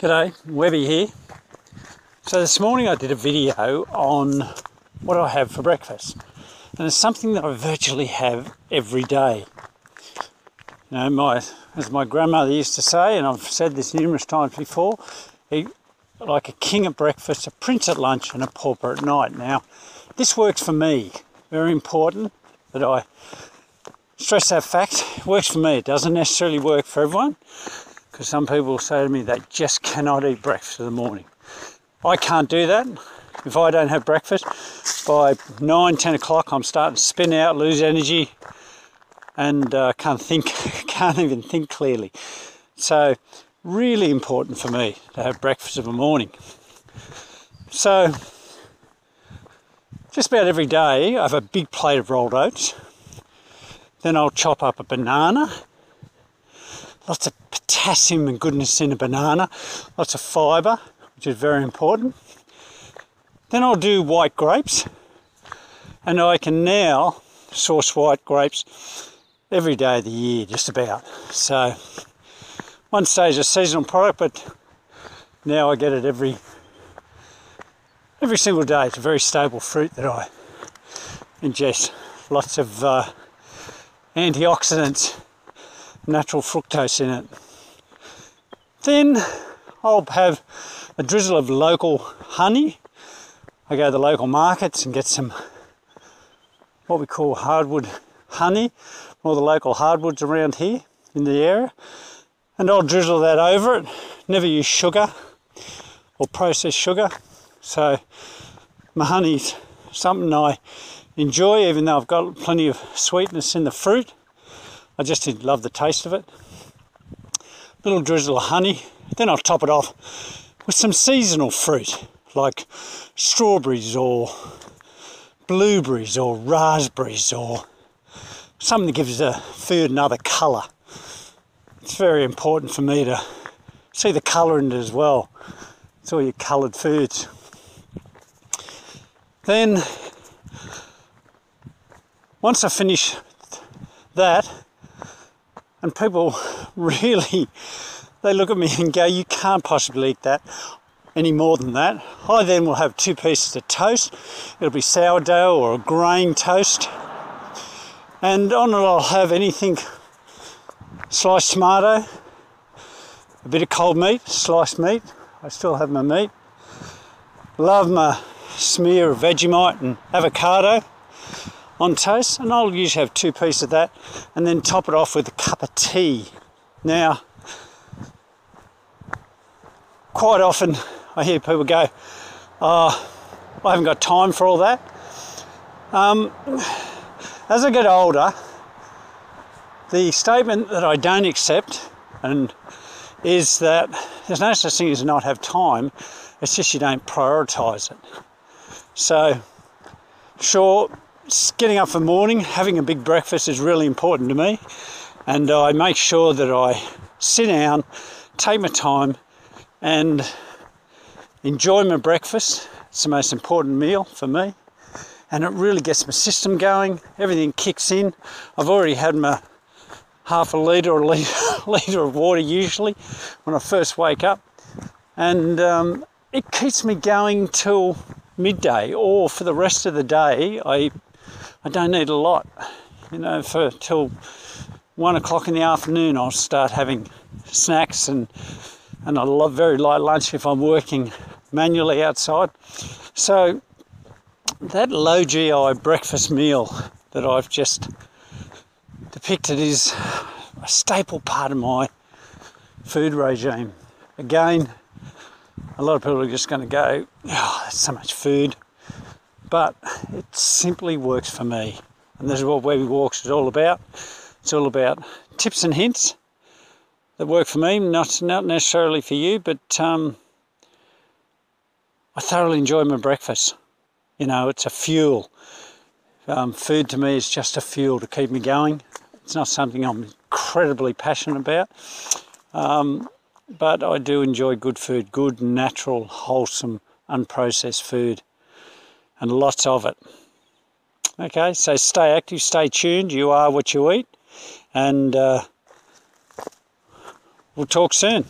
G'day, Webby here. So this morning I did a video on what I have for breakfast. And it's something that I virtually have every day. You know, my as my grandmother used to say, and I've said this numerous times before, he, like a king at breakfast, a prince at lunch, and a pauper at night. Now, this works for me. Very important that I stress that fact. It works for me. It doesn't necessarily work for everyone because some people say to me they just cannot eat breakfast in the morning. I can't do that. If I don't have breakfast, by 9, 10 o'clock, I'm starting to spin out, lose energy, and uh, can't think, can't even think clearly. So, really important for me to have breakfast in the morning. So, just about every day, I have a big plate of rolled oats. Then I'll chop up a banana lots of potassium and goodness in a banana, lots of fibre, which is very important. Then I'll do white grapes, and I can now source white grapes every day of the year, just about. So, one stage a seasonal product, but now I get it every every single day. It's a very stable fruit that I ingest. Lots of uh, antioxidants natural fructose in it. Then I'll have a drizzle of local honey. I go to the local markets and get some what we call hardwood honey, all the local hardwoods around here in the area. And I'll drizzle that over it. Never use sugar or processed sugar. So my honey's something I enjoy even though I've got plenty of sweetness in the fruit. I just love the taste of it. A little drizzle of honey. Then I'll top it off with some seasonal fruit like strawberries or blueberries or raspberries or something that gives the food another colour. It's very important for me to see the colour in it as well. It's all your coloured foods. Then, once I finish that, and people really, they look at me and go, you can't possibly eat that any more than that. I then will have two pieces of toast. It'll be sourdough or a grain toast. And on it I'll have anything sliced tomato, a bit of cold meat, sliced meat. I still have my meat. Love my smear of Vegemite and avocado on toast, and I'll usually have two pieces of that and then top it off with a cup of tea. Now, quite often I hear people go, Oh, I haven't got time for all that. Um, as I get older, the statement that I don't accept and is that there's no such thing as not have time, it's just you don't prioritize it. So, sure, getting up in the morning, having a big breakfast is really important to me, and I make sure that I sit down, take my time, and enjoy my breakfast. It's the most important meal for me, and it really gets my system going. Everything kicks in. I've already had my half a litre or a litre of water usually when I first wake up, and um, it keeps me going till midday or for the rest of the day I I don't need a lot. You know, for till one o'clock in the afternoon, I'll start having snacks and and I love very light lunch if I'm working manually outside. So that low GI breakfast meal that I've just depicted is a staple part of my food regime. Again, a lot of people are just going to go, oh, that's so much food but it simply works for me. And this is what Webby Walks is all about. It's all about tips and hints that work for me, not not necessarily for you, but um, I thoroughly enjoy my breakfast. You know, it's a fuel. Um, food to me is just a fuel to keep me going. It's not something I'm incredibly passionate about, um, but I do enjoy good food, good, natural, wholesome, unprocessed food and lots of it. Okay, so stay active, stay tuned. You are what you eat, and uh, we'll talk soon.